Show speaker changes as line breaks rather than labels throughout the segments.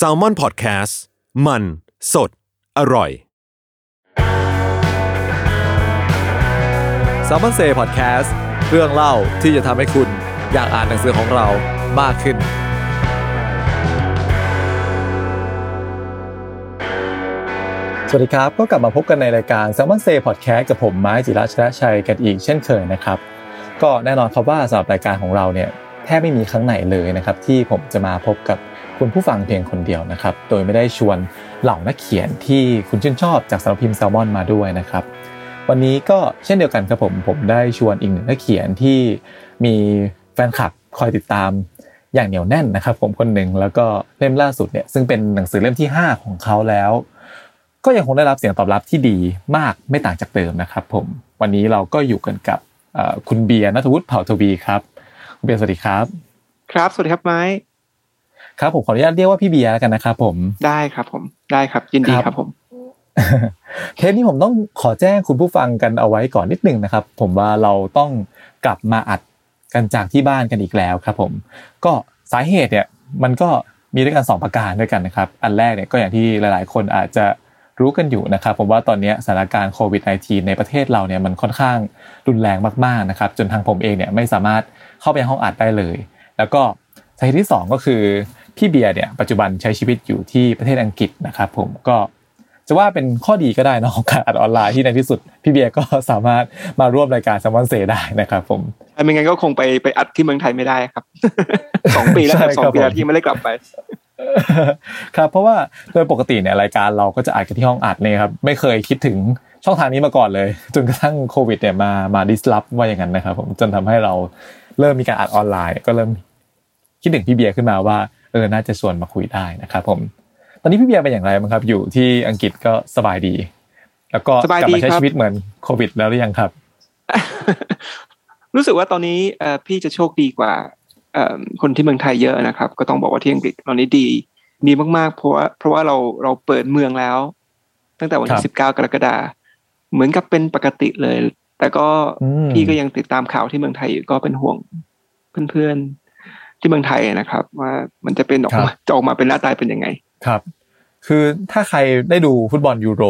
S a l ม o n PODCAST มัน สด อร่อย
s ซ l m o n Say Podcast เรื่องเล่าที่จะทำให้คุณอยากอ่านหนังสือของเรามากขึ้น สวัสดีครับ ก็กลับมาพบกันในรายการ s ซ l m o n Say Podcast กับผมไม้จิราชนะชัยกันอีกเช่นเคยนะครับ ก็แน่นอนครับว่าสำหรับรายการของเราเนี่ย แทบไม่มีครั้งไหนเลยนะครับที่ผมจะมาพบกับคุณผู้ฟังเพียงคนเดียวนะครับ โดยไม่ได้ชวนเหล่านักเขียนที่คุณชื่นชอบจากสารพิมพ์แซลมอนมาด้วยนะครับ วันนี้ก็เช่นเดียวกันครับผมผมได้ชวนอีกหนึ่งนักเขียนที่มีแฟนคลับคอยติดตามอย่างเหนียวแน่นนะครับ ผมคนหนึ่งแล้วก็เล่มล่าสุดเนี่ยซึ่งเป็นหนังสือเล่มที่ 5 ของเขาแล้ว ก็ยังคงได้รับเสียงตอบรับที่ดีมากไม่ต่างจากเดิมนะครับ ผมวันนี้เราก็อยู่กันกับคุณเบียร์นัทวุฒิเผ่าทวีครับ เบียร์สวัสดีครับ
ครับสวัสดีครับไม้
ครับผมขออนุญาตเรียกว่าพี่เบียร์กันนะครับผม
ได้ครับผมได้ครับ ยินดีครับผม
เทปนี้ผมต้องขอแจ้งคุณผู้ฟังกันเอาไว้ก่อนนิดนึงนะครับ ผมว่าเราต้องกลับมาอัดกันจากที่บ้านกันอีกแล้วครับ ผม ก็สาเหตุเนี่ยมันก็มีด้วยกัน2ประการด้วยกันนะครับ อันแรกเนี่ยก็อย่างที่หลาย ๆ คนอาจจะรู้กันอยู่นะครับผมว่าตอนนี้สถานการณ์โควิด -19 ในประเทศเราเนี่ยมันค่อนข้างรุนแรงมากๆนะครับ จนทางผมเองเนี่ยไม่สามารถเข้าไปห้องอัดได้เลย แล้วก็สาเหตุที่ 2 ก็คือพี่เบียร์เนี่ยปัจจุบันใช้ชีวิตอยู่ที่ประเทศอังกฤษนะครับผมก็จะว่าเป็นข้อดีก็ได้นะของการอัดออนไลน์ที่ในที่สุด พี่เบียร์ก็สามารถมาร่วมรายการซัมมอนเซได้นะครับผม
ไม่งั้นก็คงไปไปอัดที่เมืองไทยไม่ได้ครับสองปีแล้วสองปีแล้วที่ไม่ได้กลับไป
ครับเพราะว่าโดยปกติเนี่ยรายการเราก็จะอัดกันที่ห้องอัดเนี่ยครับไม่เคยคิดถึงช่องทางนี้มาก่อนเลย จนกระทั่งโควิดเนี่ยมามาดิสลอฟว่าอย่างนั้นนะครับผมจนทำให้เรา เริ่มมีการอัดออนไลน์ ก็เริ่มคิดถึงพี่เบียร์ขึ้นมาว่าเออน่าจะชวนมาคุยได้นะครับผม ตอนนี้พี่เบียร์เป็นอย่างไรบ้างครับ อยู่ที่อังกฤษก็สบายดี แล้วก็กลับมาใช้ชีวิตเหมือนโควิด แล้วหรือยังครับ
รู้สึกว่าตอนนี้พี่จะโชคดีกว่าคนที่เมืองไทยเยอะนะครับ ก็ต้องบอกว่าที่อังกฤษตอนนี้ดีดีมากๆ เพราะว่าเพราะว่าเราเราเปิดเมืองแล้ว ตั้งแต่วันที่สิบเก้ากรกฎาเหมือนกับเป็นปกติเลย แต่ก็พี่ก็ยังติดตามข่าวที่เมืองไทยอยู่ก็เป็นห่วงเพื่อนๆที่เมืองไทยนะครับ ว่ามันจะเป็นออกมาจะออกมาเป็นหน้าตายเป็นยังไง
ครับ คือถ้าใครได้ดูฟุตบอลยูโร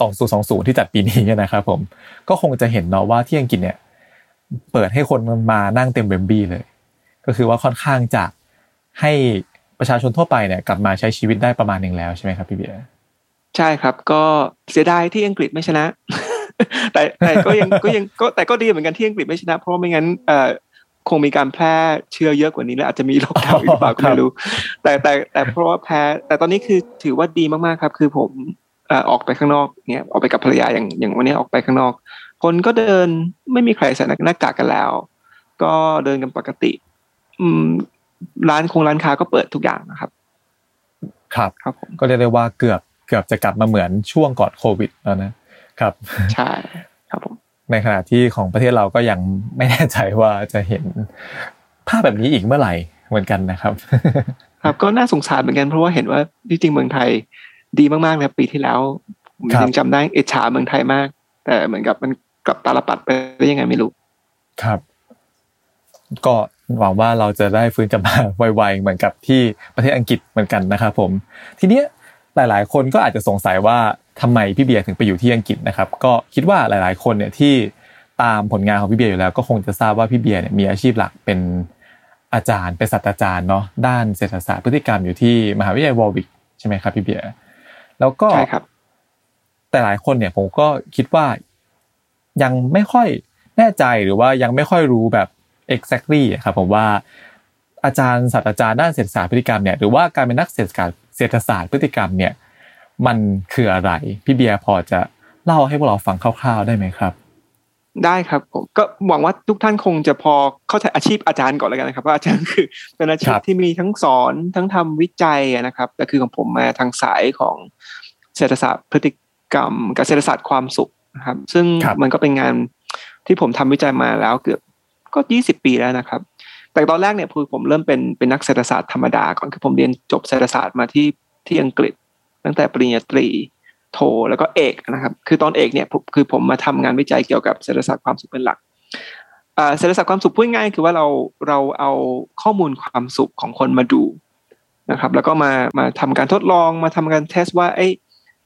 2020 ที่จัดปีนี้นะครับผมก็คงจะเห็นเนาะว่าที่อังกฤษเนี่ย เปิดให้คนมานั่งเต็มเบมบี้เลย ก็คือว่าค่อนข้างจะให้ประชาชนทั่วไปเนี่ยกลับมาใช้ชีวิตได้ประมาณหนึ่งแล้วใช่ไหมครับพี่เบียร์
ใช่ครับ ก็เสียดายที่อังกฤษไม่ชนะ แต่แต่ก็ยังก็ยังก็แต่ก็ดีเหมือนกันที่อังกฤษไม่ชนะ เพราะไม่งั้นเอ่อคงมีการแพร่เชื้อเยอะกว่านี้และอาจจะมีโรคดาวอีกเปล่าก็ไม่รู้ แต่แต่แต่เพราะว่าแพ้ แต่ตอนนี้คือถือว่าดีมากๆครับ คือผมออกไปข้างนอกเนี่ยออกไปกับภรรยาอย่างอย่างวันนี้ออกไปข้างนอก คนก็เดินไม่มีใครใส่หน้ากากกันแล้ว ก็เดินกันปกติ อืม ร้านคงร้านค้าก็เปิดทุกอย่างนะครับ
ครับครับก็เรียกได้ว่าเกือบเกือบจะกลับมาเหมือนช่วงก่อนโควิดแล้วนะ ครับ
ใช่ครับผม
ในขณะที่ของประเทศเราก็ยังไม่แน่ใจว่าจะเห็นภาพแบบนี้อีกเมื่อไหร่เหมือนกันนะครับ
ครับก็น่าสงสารเหมือนกันเพราะว่าเห็นว่าที่จริงเมืองไทยดีมากๆนะปีที่แล้วผมยังจำได้เอชาเมืองไทยมาก แต่เหมือนกับมันกลับตาลปัดไปได้ยังไงไม่รู้
ครับ ก็หวังว่าเราจะได้ฟื้นกลับมาไวๆเหมือนกับที่ประเทศอังกฤษเหมือนกันนะครับผม ทีเนี้ยหลาย ๆ คนก็อาจจะสงสัยว่า ทำไมพี่เบียร์ถึงไปอยู่ที่อังกฤษนะครับ ก็คิดว่าหลาย ๆ คนเนี่ยที่ตามผลงานของพี่เบียร์อยู่แล้ว ก็คงจะทราบว่าพี่เบียร์เนี่ยมีอาชีพหลักเป็นอาจารย์เป็นศาสตราจารย์เนาะด้านเศรษฐศาสตร์พฤติกรรมอยู่ที่มหาวิทยาลัยวอร์วิกใช่ไหมครับพี่เบียร์แล้วก็
ใช่ครับ
แต่หลายคนเนี่ยผมก็คิดว่ายังไม่ค่อยแน่ใจหรือว่ายังไม่ค่อยรู้แบบ exactly ครับผมว่าอาจารย์ศาสตราจารย์ด้านเศรษฐศาสตร์พฤติกรรมเนี่ยหรือว่าการเป็นนักเศรษฐศาสตร์เศรษฐศาสตร์พฤติกรรมเนี่ย มันคืออะไร พี่เบียร์พอจะเล่าให้พวกเราฟังคร่าวๆได้ไหมครับ
ได้ครับผมก็หวังว่าทุกท่านคงจะพอเข้าใจอาชีพอาจารย์ก่อนแล้วกันนะครับว่าอาจารย์คือเป็นอาชี
ค
พ
รับ
ที่มีทั้งสอนทั้งทำวิจัยอะนะครับแต่คือของผมมาทางสายของเศรษฐศาสตร์พฤติกรรม กับเศรษฐศาสตร์ความสุขนะครับ ซึ่ง
ครับ
มันก็เป็นงานที่ผมทำวิจัยมาแล้วเกือบก็ยี่สิบปีแล้วนะครับ แต่ตอนแรกเนี่ยคือผมเริ่มเป็นเป็นนักเศรษฐศาสตร์ธรรมดาก่อนคือผมเรียนจบเศรษฐศาสตร์มาที่ที่อังกฤษ ตั้งแต่ปริญญาตรีโทแล้วก็เอกนะครับ คือตอนเอกเนี่ยคือผมมาทำงานวิจัยเกี่ยวกับเศรษฐศาสตร์ความสุขเป็นหลักเศรษฐศาสตร์ความสุขพูดง่ายๆคือว่าเราเราเอาข้อมูลความสุขของคนมาดูนะครับ แล้วก็มามาทำการทดลองมาทำการเทสว่าไอ้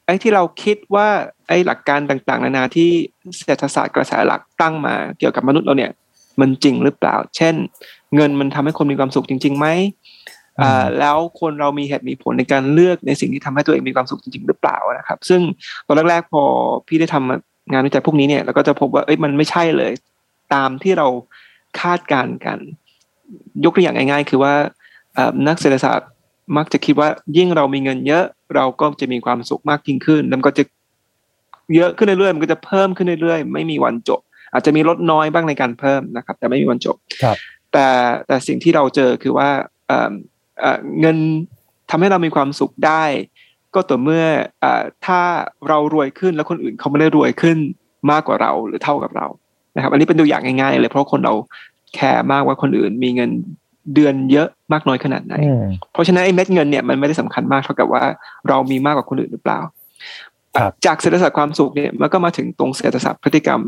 ไอ้ที่เราคิดว่าไอ้หลักการต่างๆ นานาที่เศรษฐศาสตร์กระแสหลักตั้งมาเกี่ยวกับมนุษย์เราเนี่ย มันจริงหรือเปล่า เช่น เงินมันทำให้คนมีความสุขจริงๆไหม แล้วคนเรามีเหตุมีผลในการเลือกในสิ่งที่ทำให้ตัวเองมีความสุขจริงๆหรือเปล่านะครับ ซึ่งตอนแรกๆพอพี่ได้ทำงานวิจัยพวกนี้เนี่ยเราก็จะพบว่าเอ้ยมันไม่ใช่เลย ตามที่เราคาดการณ์กัน ยกตัวอย่างง่าย ๆ คือว่าเอ่อนักเศรษฐศาสตร์มักจะคิดว่ายิ่งเรามีเงินเยอะ เราก็จะมีความสุขมากยิ่งขึ้นแล้วมันก็จะเยอะขึ้นเรื่อยๆมันก็จะเพิ่มขึ้นเรื่อยๆ ไม่มีวันจบ อาจจะมีลดน้อยบ้างในการเพิ่มนะครับ แต่ไม่มีวันจบ
ครับ
แต่แต่สิ่งที่เราเจอคือว่า เอ่อเอ่อเงินทำให้เรามีความสุขได้ ก็ต่อเมื่อเอ่อถ้าเรารวยขึ้นแล้วคนอื่นเขาไม่ได้รวยขึ้นมากกว่าเราหรือเท่ากับเรานะครับ อันนี้เป็นตัวอย่างง่ายๆเลย เพราะคนเราแคร์มากว่าคนอื่นมีเงินเดือนเยอะมากน้อยขนาดไหน
อืม
เพราะฉะนั้นไอ้เม็ดเงินเนี่ยมันไม่ได้สำคัญมากเท่ากับว่าเรามีมากกว่าคนอื่นหรือเปล่า
ครับ
จากเศรษฐศาสตร์ความสุขเนี่ยมันก็มาถึงตรงเศรษฐศาสตร์พฤติกรรม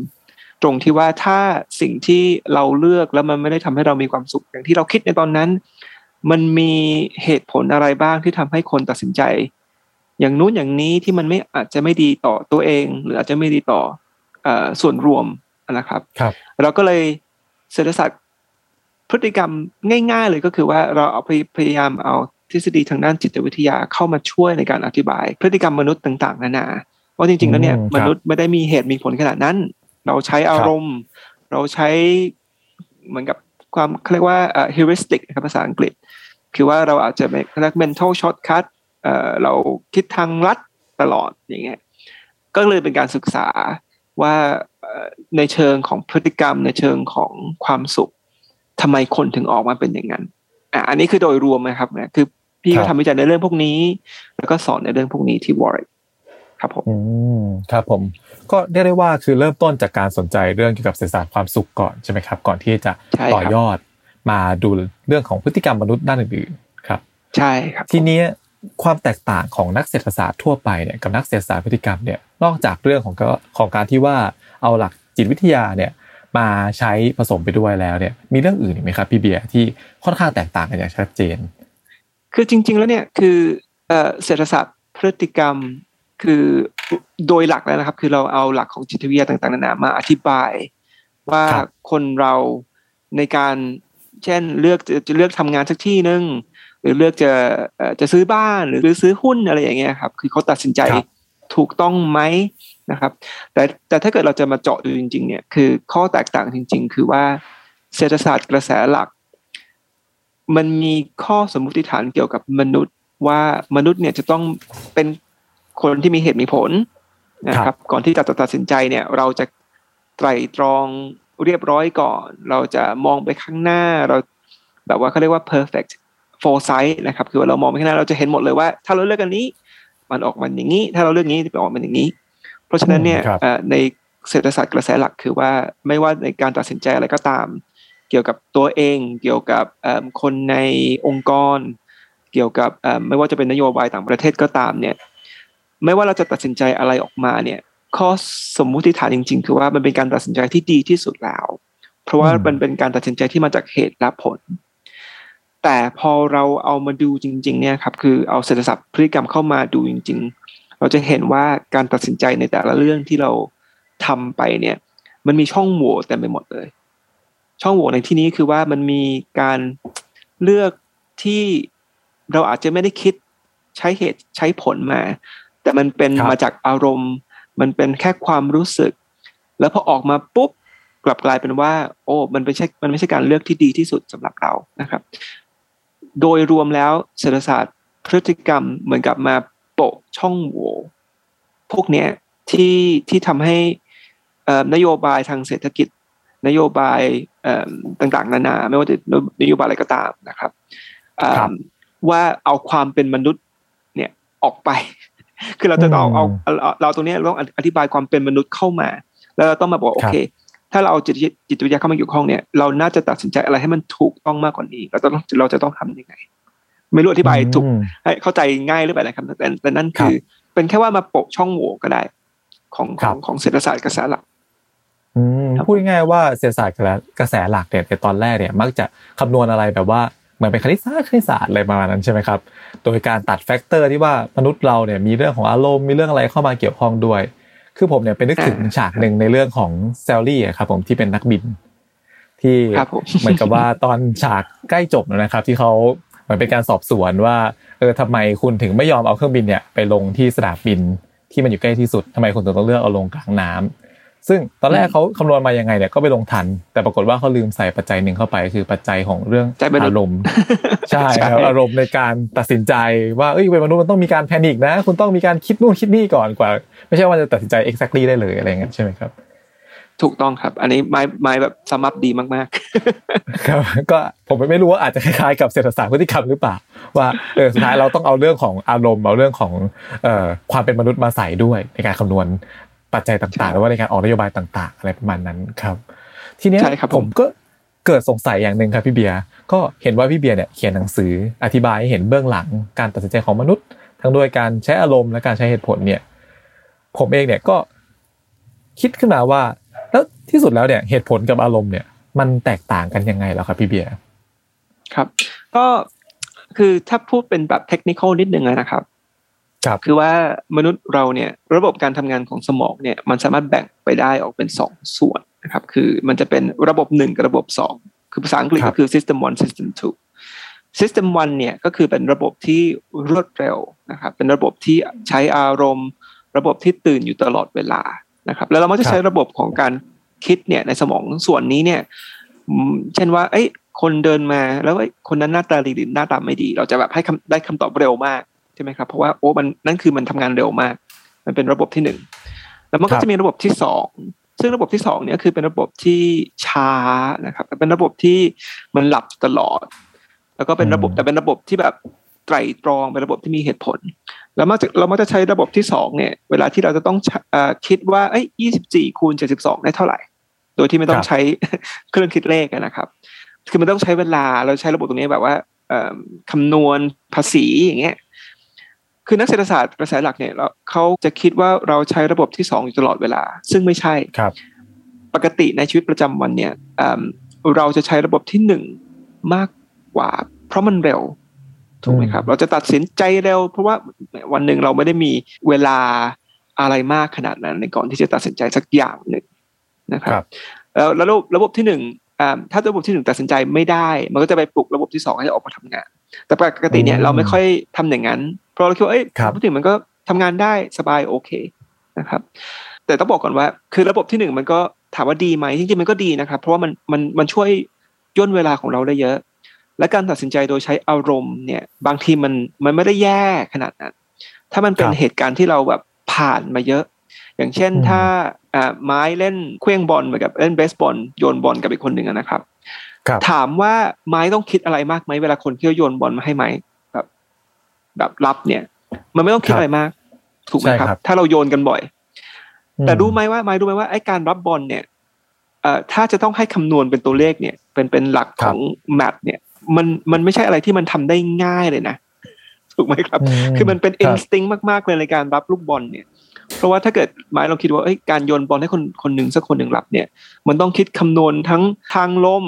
ตรงที่ว่าถ้าสิ่งที่เราเลือกแล้วมันไม่ได้ทำให้เรามีความสุขอย่างที่เราคิดในตอนนั้น มันมีเหตุผลอะไรบ้างที่ทำให้คนตัดสินใจ อย่างนู้นอย่างนี้ที่มันไม่อาจจะไม่ดีต่อตัวเอง หรืออาจจะไม่ดีต่อเอ่อส่วนรวมนะครับ
ครับ
เราก็เลยเศรษฐศาสตร์พฤติกรรมง่าย ๆ เลยก็คือว่าเราเอาพยพยายามเอาทฤษฎีทางด้านจิตวิทยาเข้ามาช่วยในการอธิบาย พฤติกรรมมนุษย์ต่าง ๆ นานาว่าจริงๆแล้วเนี่ย
อืมครับ
มนุษย์ไม่ได้มีเหตุมีผลขนาดนั้น เราใช้อารมณ์ เราใช้เหมือนกับความเขาเรียกว่าเอ่อ heuristic นะครับภาษาอังกฤษ คือว่าเราอาจจะเรียก mental shortcut เอ่อเราคิดทางลัดตลอดอย่างเงี้ยก็เลยเป็นการศึกษาว่าเอ่อในเชิงของพฤติกรรม ในเชิงของความสุขทำไมคนถึงออกมาเป็นอย่างนั้นอะอันนี้คือโดยรวมนะครับนะคือพี่
ครั
ก็
บ
ทำวิจัยในเรื่องพวกนี้ แล้วก็สอนในเรื่องพวกนี้ที่วอร์ครับผม
อืมครับผม ก็เรียกได้ว่าคือเริ่มต้นจากการสนใจเรื่องเกี่ยวกับเศรษฐศาสตร์ความสุขก่อนใช่ไหมครับ ก่อนที่จะ
ใช่ครับ
ต่อยอด มาดูเรื่องของพฤติกรรมมนุษย์ด้านอื่นๆครับ
ใช่ครับ
ทีนี้ความแตกต่างของนักเศรษฐศาสตร์ทั่วไปเนี่ยกับนักเศรษฐศาสตร์พฤติกรรมเนี่ยนอกจากเรื่องของก็ของการที่ว่าเอาหลักจิตวิทยาเนี่ยมาใช้ผสมไปด้วยแล้วเนี่ยมีเรื่องอื่นอีกไหมครับพี่เบียร์ที่ค่อนข้างแตกต่างกันอย่างชัดเจน
คือจริง ๆ แล้วเนี่ยคือเอ่อเศรษฐศาสตร์พฤติกรรมคือโดยหลักแล้วนะครับ คือเราเอาหลักของจิตวิทยาต่างๆนานามาอธิบาย ว่า
ครับ
คนเราในการ เช่นเลือกจะจะเลือกทำงานสักที่หนึ่งหรือเลือกจะเอ่อจะซื้อบ้านหรือซื้อหุ้นอะไรอย่างเงี้ยครับ คือเขาตัดสินใจ
ครับ
ถูกต้องไหมนะครับ แต่แต่ถ้าเกิดเราจะมาเจาะดูจริง ๆ เนี่ยคือข้อแตกต่างจริง ๆ คือว่าเศรษฐศาสตร์กระแสหลัก มันมีข้อสมมุติฐานเกี่ยวกับมนุษย์ว่ามนุษย์เนี่ยจะต้องเป็นคนที่มีเหตุมีผลนะค
ครั
รับบก่อนที่จะตัดสินใจเนี่ย เราจะไตร่ตรอง เรียบร้อยก่อน เราจะมองไปข้างหน้าเราแบบว่าเขาเรียกว่า perfect foresight นะครับ คือว่าเรามองไปข้างหน้าเราจะเห็นหมดเลยว่า ถ้าเราเลือกอันนี้ มันออกมาอย่างนี้ ถ้าเราเลือกนี้จะออกมาอย่างนี้ เพราะฉะนั้นเนี่ย
อืมครับ
เอ่อในเศรษฐศาสตร์กระแสหลักคือว่าไม่ว่าในการตัดสินใจอะไรก็ตาม เกี่ยวกับตัวเองเกี่ยวกับเอิ่มคนในองค์กร เกี่ยวกับเอิ่มไม่ว่าจะเป็นนโยบายต่างประเทศก็ตามเนี่ยไม่ว่าเราจะตัดสินใจอะไรออกมาเนี่ย ข้อสมมุติฐานจริง ๆ คือว่ามันเป็นการตัดสินใจที่ดีที่สุดแล้ว เพราะว่า
อืม
มันเป็นการตัดสินใจที่มาจากเหตุและผล แต่พอเราเอามาดูจริง ๆ เนี่ยครับคือเอาเศรษฐศาสตร์พฤติกรรมเข้ามาดูจริง ๆ เราจะเห็นว่าการตัดสินใจในแต่ละเรื่องที่เราทำไปเนี่ย มันมีช่องโหว่เต็มไปหมดเลย ช่องโหว่ในที่นี้คือว่ามันมีการเลือกที่เราอาจจะไม่ได้คิดใช้เหตุใช้ผลมา แต่มันเป็น
ครับ
มาจากอารมณ์ มันเป็นแค่ความรู้สึก แล้วพอออกมาปุ๊บกลับกลายเป็นว่า โอ้ มันไม่ใช่มันไม่ใช่การเลือกที่ดีที่สุดสำหรับเรานะครับ โดยรวมแล้วเศรษฐศาสตร์พฤติกรรมเหมือนกับมาโปะช่องโหว่พวกเนี้ยที่ที่ทำให้เอ่อนโยบายทางเศรษฐกิจ นโยบายเอิ่มต่างๆ นานา ไม่ว่าจะนโยบายอะไรก็ตามนะครับเอิ่ม
ครับ
ว่าเอาความเป็นมนุษย์เนี่ยออกไป คือเราจะต้องเอา
อืม
เอาเอาเราตรงเนี้ยเราต้องอธิบายความเป็นมนุษย์เข้ามา แล้วเราต้องมาบอกโอเค ถ้าเราเอาจิตวิจิตวิทยาเข้ามาเกี่ยวข้องเนี่ยเราน่าจะตัดสินใจอะไรให้มันถูกต้องมากกว่านี้เราจะต้องเราจะต้องทำยังไง ไม่รู้อธิบายถูก
อืม
ให้เข้าใจง่ายหรือเปล่านะครับแต่แต่นั่น
ครับ
คือ เป็นแค่ว่ามาโปะช่องโหว่ก็ได้ ของ
ค
ข
รั
อบงของเศรษฐศาสตร์กระแสหลัก
อืม
ครับ
พูดง่ายๆว่าเศรษฐศาสตร์กระแสหลักเนี่ยในตอนแรกเนี่ย มักจะคำนวณอะไรแบบว่า เหมือนเป็นคณิตศาสตร์คณิตศาสตร์อะไรประมาณนั้นใช่ไหมครับ โดยการตัด factor ที่ว่ามนุษย์เราเนี่ยมีเรื่องของอารมณ์มีเรื่องอะไรเข้ามาเกี่ยวข้องด้วย คือผมเนี่ยเป็นนึกถึงฉากหนึ่งในเรื่องของ Sully ครับผมที่เป็นนักบิน ที่เหมือนกับว่าตอนฉากใกล้จบแล้วนะครับ ที่เขาเหมือนเป็นการสอบสวนว่าเออทำไมคุณถึงไม่ยอมเอาเครื่องบินเนี่ยไปลงที่สนามบินที่มันอยู่ใกล้ที่สุดทำไมคุณถึงต้องเลือกเอาลงกลางน้ำ ซึ่งตอนแรกเขาคำนวณมายังไงเนี่ยก็ไปลงทัน แต่ปรากฏว่าเขาลืมใส่ปัจจัยหนึ่งเข้าไป คือปัจจัยของเรื่อง
ใจมนุษย์
อารมณ์ใช่ครับอารมณ์ในการตัดสินใจว่าเอ้ยเป็นมนุษย์มันต้องมีการแพนิคนะ คุณต้องมีการคิดนู่นคิดนี่ก่อนกว่า ไม่ใช่ว่าจะตัดสินใจ exactly ได้เลยอะไรเงี้ยใช่ไหมครับ
ถูกต้องครับ อันนี้ไม้ไม้แบบสมับดีมาก
ครับ ก็ผมไม่รู้ว่าอาจจะคล้ายๆกับเศรษฐศาสตร์พฤติกรรมหรือเปล่า ว่าเออสุดท้ายเราต้องเอาเรื่องของอารมณ์เอาเรื่องของเอ่อความเป็นมนุษย์มาใส่ด้วยในการคำนวณ ปัจจัยต่างๆหรือว่าในการออกนโยบายต่าง ๆ อะไรประมาณนั้นครับ ทีเนี้ย
ใช่ครับผม
ผมก็เกิดสงสัยอย่างหนึ่งครับพี่เบียร์ก็เห็นว่าพี่เบียร์เนี่ยเขียนหนังสืออธิบายให้เห็นเบื้องหลังการตัดสินใจของมนุษย์ ทั้งด้วยการใช้อารมณ์และการใช้เหตุผลเนี่ย ผมเองเนี่ยก็คิดขึ้นมาว่า แล้วที่สุดแล้วเนี่ยเหตุผลกับอารมณ์เนี่ย มันแตกต่างกันยังไงแล้วครับพี่เบียร์
ๆครับ ก็คือถ้าพูดเป็นแบบเทคนิคนิดนึงอะนะครับ
ครับ
คือว่ามนุษย์เราเนี่ยระบบการทำงานของสมองเนี่ยมันสามารถแบ่งไปได้ออกเป็นสองส่วนนะครับคือมันจะเป็นระบบหนึ่งกับระบบสองคือภาษาอังกฤษ
ครับ
ก็คือ system one system two system one เนี่ยก็คือเป็นระบบที่รวดเร็วนะครับเป็นระบบที่ใช้อารมณ์ ระบบที่ตื่นอยู่ตลอดเวลานะครับแล้วเรามักจะใช้ระบบของการคิดเนี่ยในสมองส่วนนี้เนี่ยอืมเช่นว่าเอ้ยคนเดินมาแล้วเอ้ยคนนั้นหน้าตาดีหรือหน้าตาไม่ดี เราจะแบบให้คำได้คำตอบเร็วมากใช่ไหมครับเพราะว่าโอ้มันนั่นคือมันทำงานเร็วมาก มันเป็นระบบที่หนึ่งแล้วมัน
ครั
ก็
บ
จะมีระบบที่สองซึ่งระบบที่สองเนี่ยคือเป็นระบบที่ช้านะครับเป็นระบบที่มันหลับตลอด แล้วก็เป็นระบบแต่เป็นระบบที่แบบไตรตรองเป็นระบบที่มีเหตุผล แล้วมักจะเรามักจะใช้ระบบที่สองเนี่ย เวลาที่เราจะต้องใช้เอ่อคิดว่าเอ้ยยี่สิบสี่คูณเจ็ดสิบสองได้เท่าไหร่ โดยที่ไม่ต้อ
ค
ง
รับ
ใช้เครื่องคิดเลขอะนะครับ คือมันต้องใช้เวลาเราใช้ระบบตรงนี้แบบว่าเอิ่มคำนวณภาษีอย่างเงี้ย คือนักเศรษฐศาสตร์กระแสหลักเนี่ยเราเขาจะคิดว่าเราใช้ระบบที่สองอยู่ตลอดเวลา ซึ่งไม่ใช่
ครับ
ปกติในชีวิตประจำวันเนี่ยเอิ่มเราจะใช้ระบบที่หนึ่งมากกว่า เพราะมันเร็วถูกไหมครับ เราจะตัดสินใจเร็ว เพราะว่าวันหนึ่งเราไม่ได้มีเวลาอะไรมากขนาดนั้น ในก่อนที่จะตัดสินใจสักอย่างหนึ่งนะครั
ครับบ
แล้วแล้วระบบระบบที่หนึ่งอ่าถ้าระบบที่หนึ่งตัดสินใจไม่ได้ มันก็จะไปปลุกระบบที่สองให้ออกมาทำงาน แต่ปกติเนี่ย
อืม
เราไม่ค่อยทำอย่างนั้น เพราะเราคิดว่าเอ้ย
ครับ
ระบบที่หนึ่งมันก็ทำงานได้สบายโอเคนะครับ แต่ต้องบอกก่อนว่า คือระบบที่หนึ่งมันก็ถามว่าดีไหมจริงๆมันก็ดีนะครับ เพราะว่ามันมันมันช่วยย่นเวลาของเราได้เยอะ และการตัดสินใจโดยใช้อารมณ์เนี่ย บางทีมันมันไม่ได้แย่ขนาดนั้น ถ้ามันเป็น
ครับ
เหตุการณ์ที่เราแบบผ่านมาเยอะ อย่างเช่น
อืม
ถ้าอ่าไม้เล่นเคลื่องบอลเหมือนกับเล่นเบสบอลโยนบอลกับอีกคนหนึ่งอะนะครับ
ครับ
ถามว่าไม้ต้องคิดอะไรมากไหมเวลาคนที่เขาโยนบอลมาให้ไม้ แบบแบบรับเนี่ย มันไม่ต้องคิด
ครับ
อะไรมาก ถูกไหม
ใช่
ครับ
ครับ
ถ้าเราโยนกันบ่อย
อืม
แต่รู้ไหมว่าไม้รู้ไหมว่าไอ้การรับบอลเนี่ยเอ่อถ้าจะต้องให้คำนวณเป็นตัวเลขเนี่ย เป็นเป็นหลักของ math เนี่ย มันมันไม่ใช่อะไรที่มันทำได้ง่ายเลยนะถูกไหมครับ คือมันเป็น
ครับ
instinct มากๆเลยในการรับลูกบอลเนี่ยเพราะว่าถ้าเกิดหมายเราคิดว่าเอ้ยการโยนบอลให้คนคนหนึ่งสักคนหนึ่งรับเนี่ย มันต้องคิดคำนวณทั้งทางลม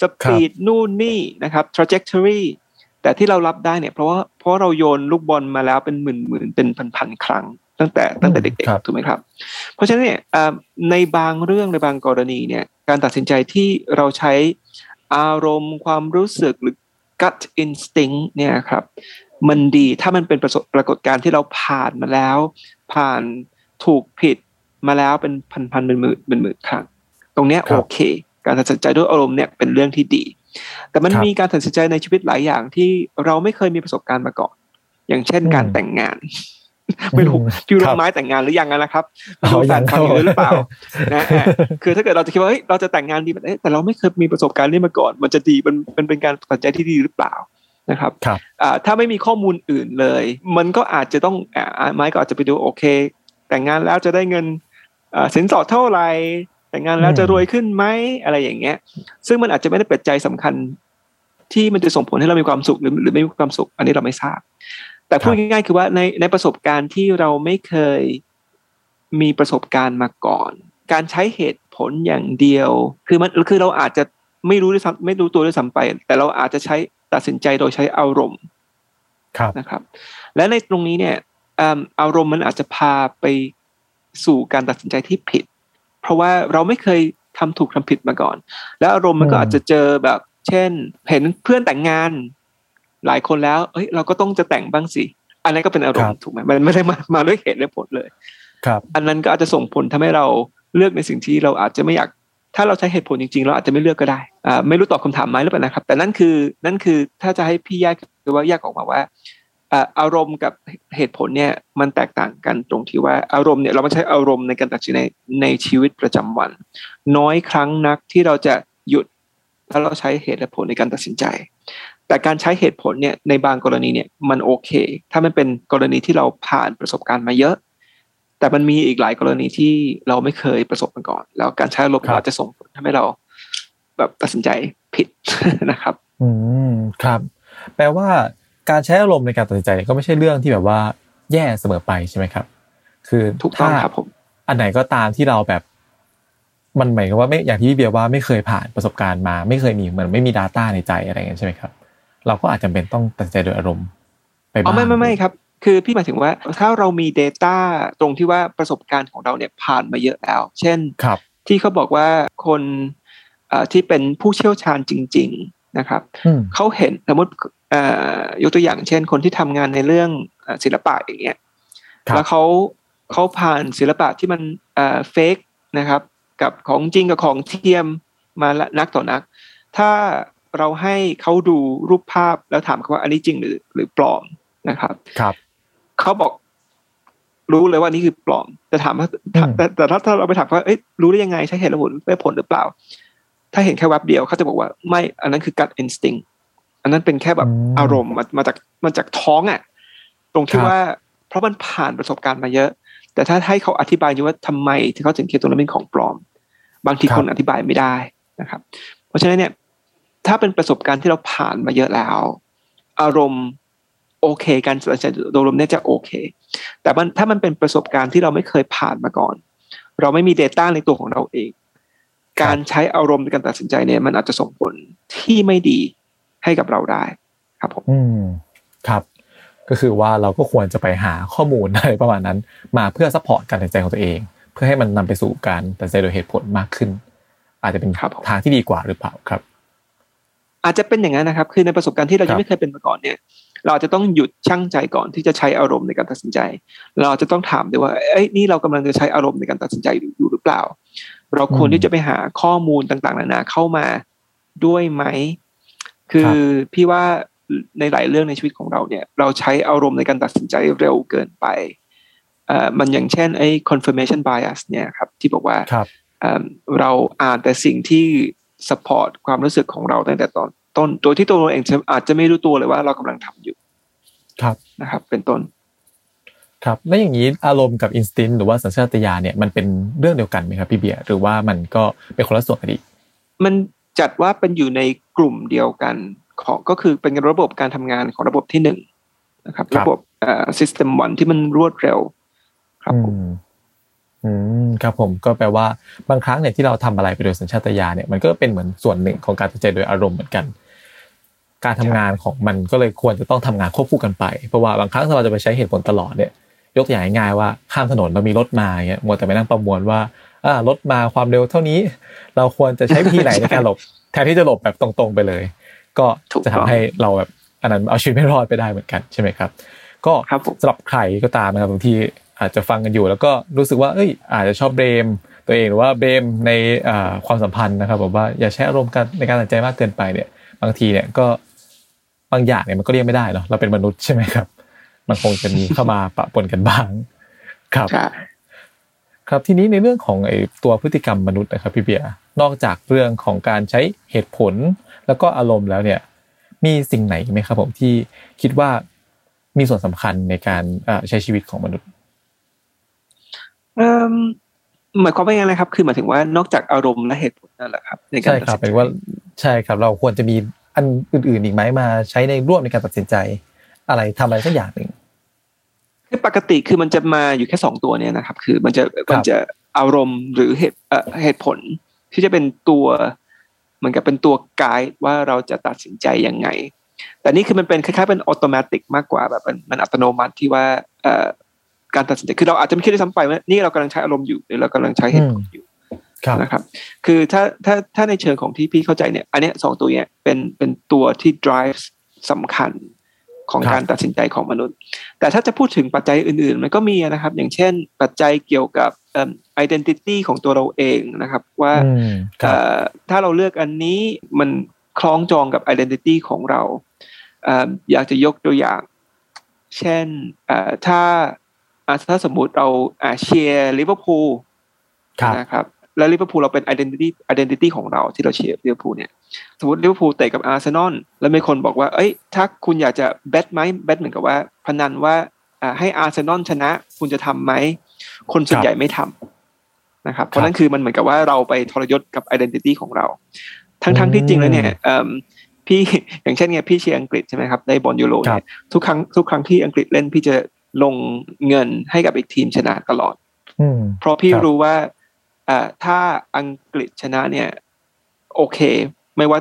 สปีดนู่นนี่นะครับ trajectory แต่ที่เรารับได้เนี่ยเพราะว่าเพราะเราโยนลูกบอลมาแล้วเป็นหมื่นหมื่นๆเป็นพันพันๆครั้ง ตั้งแต่ตั้งแต่เด็ก
ครับ
ๆถูกไหมครับ เพราะฉะนั้นเนี่ยเอ่อในบางเรื่องในบางกรณีเนี่ยการตัดสินใจที่เราใช้อารมณ์ความรู้สึกหรือ gut instinct เนี่ยครับมันดีถ้ามันเป็นประสบปรากฏการณ์ที่เราผ่านมาแล้ว ผ่านถูกผิดมาแล้วเป็นพันพันเป็นหมื่นเป็นหมื่นครั้ง ตรงเนี้ย
ครั
โอบเค การตัดสินใจด้วยอารมณ์เนี่ยเป็นเรื่องที่ดี แต่มัน
ครับ
มีการตัดสินใจในชีวิตหลายอย่างที่เราไม่เคยมีประสบการณ์มาก่อน อย่างเช่นการ
อืม
แต่งงานไม่รู้
อืม
พี่
ค
รู้
รับ
ไม้แต่งงานหรือยังนะครับ
อ๋อ
รู้แฟน
ยัง
ฟังอยู่
ครับ
หรือเปล่านะฮะคือถ้าเกิดเราจะคิดว่าเฮ้ยเราจะแต่งงานดีแบบเอ๊ะแต่เราไม่เคยมีประสบการณ์นี้มาก่อน มันจะดีมันมันเป็นการตัดสินใจที่ดีหรือเปล่านะครับ
ครับ
อ่าถ้าไม่มีข้อมูลอื่นเลย มันก็อาจจะต้องอ่าไม้ก็อาจจะไปดูโอเค แต่งงานแล้วจะได้เงินอ่าสินสอดเท่าไหร่ แต่งงานแล้วจะรวยขึ้นไหมอะไรอย่างเงี้ย ซึ่งมันอาจจะไม่ได้เป็นปัจจัยสำคัญ ที่มันจะส่งผลให้เรามีความสุขหรือหรือไม่มีความสุข อันนี้เราไม่ทราบ แต่พูดง่ายๆคือว่าในในประสบการณ์ที่เราไม่เคยมีประสบการณ์มาก่อน การใช้เหตุผลอย่างเดียว คือมันคือเราอาจจะไม่รู้ด้วยซ้ำไม่รู้ตัวด้วยซ้ำไป แต่เราอาจจะใช้ตัดสินใจโดยใช้อารมณ์
ครับ
นะครับ และในตรงนี้เนี่ยอืมอารมณ์มันอาจจะพาไปสู่การตัดสินใจที่ผิด เพราะว่าเราไม่เคยทำถูกทำผิดมาก่อน แล้วอารมณ์มันก็
อืม
อาจจะเจอแบบ เช่น เห็นเพื่อนแต่งงาน หลายคนแล้ว เอ้ย เราก็ต้องจะแต่งบ้างสิ อันนั้นก็เป็นอารมณ์ถูกไหมมันไม่ได้มามาด้วยเหตุและผลเลย
ครับ
อันนั้นก็อาจจะส่งผลทำให้เราเลือกในสิ่งที่เราอาจจะไม่อยาก ถ้าเราใช้เหตุผลจริงๆ เราอาจจะไม่เลือกก็ได้อ่าไม่รู้ตอบคำถามไหมหรือเปล่านะครับ แต่นั่นคือนั่นคือถ้าจะให้พี่แยกคือว่าแยกออกมาว่า อ่าอารมณ์กับเหตุผลเนี่ยมันแตกต่างกันตรงที่ว่าอารมณ์เนี่ยเราไม่ใช้อารมณ์ในการตัดสินใจในชีวิตประจำวัน น้อยครั้งนักที่เราจะหยุดถ้าเราใช้เหตุและผลในการตัดสินใจ แต่การใช้เหตุผลเนี่ยในบางกรณีเนี่ยมันโอเค ถ้ามันเป็นกรณีที่เราผ่านประสบการณ์มาเยอะ แต่มันมีอีกหลายกรณีที่เราไม่เคยประสบมาก่อน แล้วการใช้อารมณ์
ครับ
อาจจะส่งผลทำให้เราแบบตัดสินใจผิดนะครับ
อืมครับ แปลว่า การใช้อารมณ์ในการตัดสินใจเนี่ยก็ไม่ใช่เรื่องที่แบบว่าแย่เสมอไปใช่ไหมครับ คือ
ถูกต้อง
ถ้า
ครับผม
อันไหนก็ตามที่เราแบบมันหมายความว่าไม่อย่างที่พี่เบียร์ว่าไม่เคยผ่านประสบการณ์มา ไม่เคยมีเหมือนไม่มี Data ในใจอะไรอย่างเงี้ยใช่ไหมครับ เราก็อาจจะเป็นต้องตัดสินใจโดยอารมณ์ ไป
อ๋
บ้า
องไม่ไม่ไม่ครับ คือพี่หมายถึงว่าถ้าเรามี Data ตรงที่ว่าประสบการณ์ของเราเนี่ยผ่านมาเยอะแล้ว เช่น
ครับ
ที่เขาบอกว่าคนเอ่อที่เป็นผู้เชี่ยวชาญจริง ๆ นะครับ
อืม
เขาเห็นสมมติเอ่อ ยกตัวอย่างเช่น คนที่ทำงานในเรื่องเอ่อศิลปะอย่างเงี้ย
ครับ
แล้วเขาเขาผ่านศิลปะที่มันเอ่อเฟกนะครับ กับของจริงกับของเทียมมาละนักต่อนัก ถ้าเราให้เขาดูรูปภาพแล้วถามเขาว่าอันนี้จริงหรือหรือปลอมนะครับ
ครับ
เขาบอกรู้เลยว่านี่คือปลอมแต่ถามว่า
อืม
แต่แต่ถ้าถ้าเราไปถามว่าเอ้ยรู้ได้ยังไงใช้เหตุและผลได้ผลหรือเปล่า ถ้าเห็นแค่แวบเดียวเขาจะบอกว่าไม่อันนั้นคือ gut instinct อันนั้นเป็นแค่แบบ
อืม
อารมณ์มามาจากมาจากท้องอะ ตรงที่
ครับ
ว่า เพราะมันผ่านประสบการณ์มาเยอะ แต่ถ้าให้เขาอธิบายอยู่ว่าทำไมที่เขาถึงคิดตรงนั้นเป็นของปลอม บางทีคนอธิบายไม่ได้นะครับ เพราะฉะนั้นเนี่ย ถ้าเป็นประสบการณ์ที่เราผ่านมาเยอะแล้ว อารมณ์โอเค การตัดสินใจโดยรวมเนี่ยจะโอเค แต่มันถ้ามันเป็นประสบการณ์ที่เราไม่เคยผ่านมาก่อน เราไม่มี Data ในตัวของเราเอง การใช้อารมณ์ในการตัดสินใจเนี่ย มันอาจจะส่งผลที่ไม่ดี ให้กับเราได้ครับผม
อืมครับก็คือว่าเราก็ควรจะไปหาข้อมูลอะไรประมาณนั้น มาเพื่อ support การตัดสินใจของตัวเอง เพื่อให้มันนำไปสู่การตัดสินใจโดยเหตุผลมากขึ้น อาจจะเป็น
ครับผม
ทางที่ดีกว่าหรือเปล่าครับ
อาจจะเป็นอย่างนั้นนะครับ คือในประสบการณ์ที่เรา
ครั
ยังไม่เคยเป็นมาก่อนเนี่ย เราอาจจะต้องหยุดชั่งใจก่อนที่จะใช้อารมณ์ในการตัดสินใจ เราอาจจะต้องถามด้วยว่าเอ้ยนี่เรากำลังจะใช้อารมณ์ในการตัดสินใจอยู่หรือเปล่า เราควรที่จะไปหาข้อมูลต่างๆนานาเข้ามาด้วยไหม คือพี่ว่าในหลายเรื่องในชีวิตของเราเนี่ย เราใช้อารมณ์ในการตัดสินใจเร็วเกินไปเอ่อมันอย่างเช่นไอ้ confirmation bias เนี่ยครับที่บอกว่า
ครับ
เอิ่มเราอ่านแต่สิ่งที่ support ความรู้สึกของเราตั้งแต่ตอนต้นโดยที่ตัวเราเองอาจจะไม่รู้ตัวเลยว่าเรากำลังทำอยู่
ครับ
นะครับ เป็นต้น
ครับแล้วอย่างนี้อารมณ์กับอินสติ้นหรือว่าสัญชาตญาณเนี่ยมันเป็นเรื่องเดียวกันไหมครับพี่เบียร์หรือว่ามันก็เป็นคนละส่วนกันอีก
มัน จัดว่าเป็นอยู่ในกลุ่มเดียวกันของก็คือเป็นระบบการทำงานของระบบที่หนึ่งนะครับ
ครับ
ระบบเอ่อ system one ที่มันรวดเร็ว ครับผม
อืมอืมครับผมก็แปลว่าบางครั้งเนี่ยที่เราทำอะไรไปโดยสัญชาตญาณเนี่ยมันก็เป็นเหมือนส่วนหนึ่งของการตัดสินใจโดยอารมณ์เหมือนกัน การทำงานของมันก็เลยควรจะต้องทำงานควบคู่กันไป เพราะว่าบางครั้งถ้าเราจะไปใช้เหตุผลตลอดเนี่ย ยกตัวอย่างง่ายๆว่าข้ามถนนเรามีรถมาเงี้ยมัวแต่ไปนั่งประมวลว่าอ่า รถมาความเร็วเท่านี้ เราควรจะใช้วิธีไหนในการหลบแทนที่จะหลบแบบตรงๆไปเลย ก็
ถูก
จะ
ต้
ทำ
อง
ให้เราแบบอันนั้นเอาชีวิตไม่รอดไปได้เหมือนกันใช่ไหมครับ ก็
ครับผม
สำหรับใครก็ตามนะครับบางทีอาจจะฟังกันอยู่ แล้วก็รู้สึกว่าเอ้ย อาจจะชอบเบรมตัวเองหรือว่าเบรมในอ่าความสัมพันธ์นะครับแบบว่าอย่าใช้อารมณ์กันในการตัดสินใจมากเกินไปเนี่ย บางทีเนี่ยก็บางอย่างเนี่ยมันก็เรียกไม่ได้เนาะเราเป็นมนุษย์ใช่ไหมครับ มันคงจะมีเข้ามาปะปนกันบ้าง ครับ
ใช่
ครับทีนี้ในเรื่องของไอ้ตัวพฤติกรรมมนุษย์นะครับพี่เบียร์นอกจากเรื่องของการใช้เหตุผล แล้วก็อารมณ์แล้วเนี่ย มีสิ่งไหนไหมครับผมที่คิดว่ามีส่วนสำคัญในการเอ่อใช้ชีวิตของมนุษย์
เอิ่มหมายความว่ายังไงนะครับ คือหมายถึงว่านอกจากอารมณ์และเหตุผลนั่นแหละครับในการ
ใช่ครับ
ตัดสินใจ
เป็นว่าใช่ครับ เราควรจะมีอันอื่นๆอีกไหมมาใช้ในร่วมในการตัดสินใจ อะไรทำอะไรสักอย่างหนึ่ง
คือ ปกติคือมันจะมาอยู่แค่สองตัวเนี่ยนะครับ คือมันจะมันจะอารมณ์หรือเหตุเอ่อเหตุผลที่จะเป็นตัวเหมือนกับเป็นตัวไกด์ว่าเราจะตัดสินใจยังไง แต่นี่คือมันเป็นคล้ายๆเป็นอัตโนมัติมากกว่าแบบมันมันอัตโนมัติที่ว่าเอ่อการตัดสินใจคือเราอาจจะไม่คิดด้วยซ้ำไปว่านี่เรากำลังใช้อารมณ์อยู่หรือเรากำลังใช้เหตุผลอยู่
ครับ
นะครับ คือถ้าถ้าถ้าในเชิงของที่พี่เข้าใจเนี่ย อันเนี้ยสองตัวเนี้ยเป็นเป็นตัวที่ drive สำคัญ ของ
ครับ
การตัดสินใจของมนุษย์ แต่ถ้าจะพูดถึงปัจจัยอื่นๆ มันก็มีนะครับ อย่างเช่น ปัจจัยเกี่ยวกับเอิ่ม identity ของตัวเราเองนะครับ ว่า
อืมครับ
เอ่อถ้าเราเลือกอันนี้มันคล้องจองกับ identity ของเราเอ่ออยากจะยกตัวอย่าง เช่นเอ่อถ้าอะถ้าสมมุติเราอะเชียร์ลิเวอร์พูล
ครับ
นะครับ แล้วลิเวอร์พูลเราเป็น identity identity ของเราที่เราเชียร์ลิเวอร์พูลเนี่ยสมมติลิเวอร์พูลเตะกับอาร์เซนอลแล้วมีคนบอกว่าเอ้ยถ้าคุณอยากจะ bet ไหม bet เหมือนกับว่าพนันว่าอ่าให้อาร์เซนอลชนะ คุณจะทำไหมคนส่วนใหญ่ไม่ทำนะครับเพราะนั่นคือมันเหมือนกับว่าเราไปทรยศกับ identity ของเรา ทั้งๆที่จริงแล้วเนี่ยเอิ่มพี่อย่างเช่นเนี่ยพี่เชียร์อังกฤษใช่ไหมครับได้บอลยูโร
ครับ
เนี่ยทุกครั้งทุกครั้งที่อังกฤษเล่นพี่จะลงเงินให้กับอีกทีมชนะตลอด
อืม
เพราะพี่
ครับ
รู้ว่าเอ่อถ้าอังกฤษชนะเนี่ย โอเค ไม่ว่า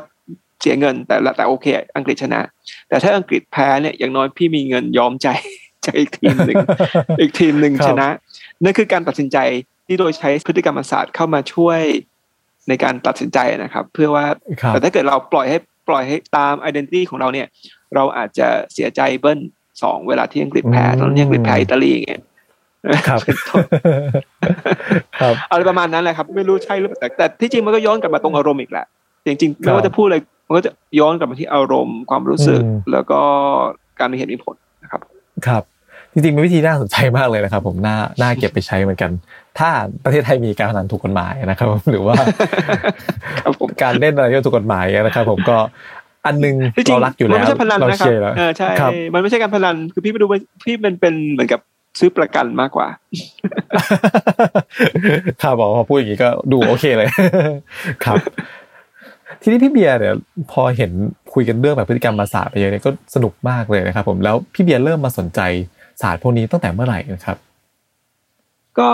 เสียเงินแต่ละแต่โอเค อังกฤษชนะ แต่ถ้าอังกฤษแพ้เนี่ยอย่างน้อยพี่มีเงินยอมใจใจอีกทีมหนึ่งอีกทีมหนึ่ง
ครับ
ชนะนั่นคือการตัดสินใจที่โดยใช้พฤติกรรมศาสตร์เข้ามาช่วยในการตัดสินใจนะครับ เพื่อว่า
ครับ
แต่ถ้าเกิดเราปล่อยให้ปล่อยให้ตาม identity ของเราเนี่ย เราอาจจะเสียใจเบิ้ลสองเวลาที่อังกฤษแพ้
อืม
ตอนที่อังกฤษแพ้อิตาลีอย่างเงี้ย
ครับ
เป็นต้น
ครับ
อะไรประมาณนั้นแหละครับ ไม่รู้ใช่หรือเปล่าแต่แต่ที่จริงมันก็ย้อนกลับมาตรงอารมณ์อีกแหละจริงๆไม่ว่าจะพูดอะไรมันก็จะย้อนกลับมาที่อารมณ์ความรู้สึก
อืม
แล้วก็การมีเหตุมีผลนะครับ
ครับจริงๆเป็นวิธีน่าสนใจมากเลยนะครับ ผมน่าน่าเก็บไปใช้เหมือนกัน ถ้าประเทศไทยมีการพนันถูกกฎหมายนะครับ หรือว่า
ครับผม
การเล่นอะไรที่ถูกกฎหมายนะครับ ผมก็อันหนึง
ที่จริง
เรารักอยู่
มัน
แล้ว
ไม่ใช่พนัน
เรา
นะครับ
เชียร์แล้ว
เออใช่
ครับ
มันไม่ใช่การพนันคือพี่ไปดูว่าพี่เป็นเป็นเหมือนกับ ซื้อประกันมากกว่า
ครับบอกพอพูดอย่างนี้ก็ดูโอเคเลย ครับ ทีนี้พี่เบียร์เนี่ยพอเห็นคุยกันเรื่องแบบพฤติกรรมมาศาสตร์ไปเยอะเนี่ยก็สนุกมากเลยนะครับ ผมแล้วพี่เบียร์เริ่มมาสนใจศาสตร์พวกนี้ตั้งแต่เมื่อไหร่นะครับ
ก็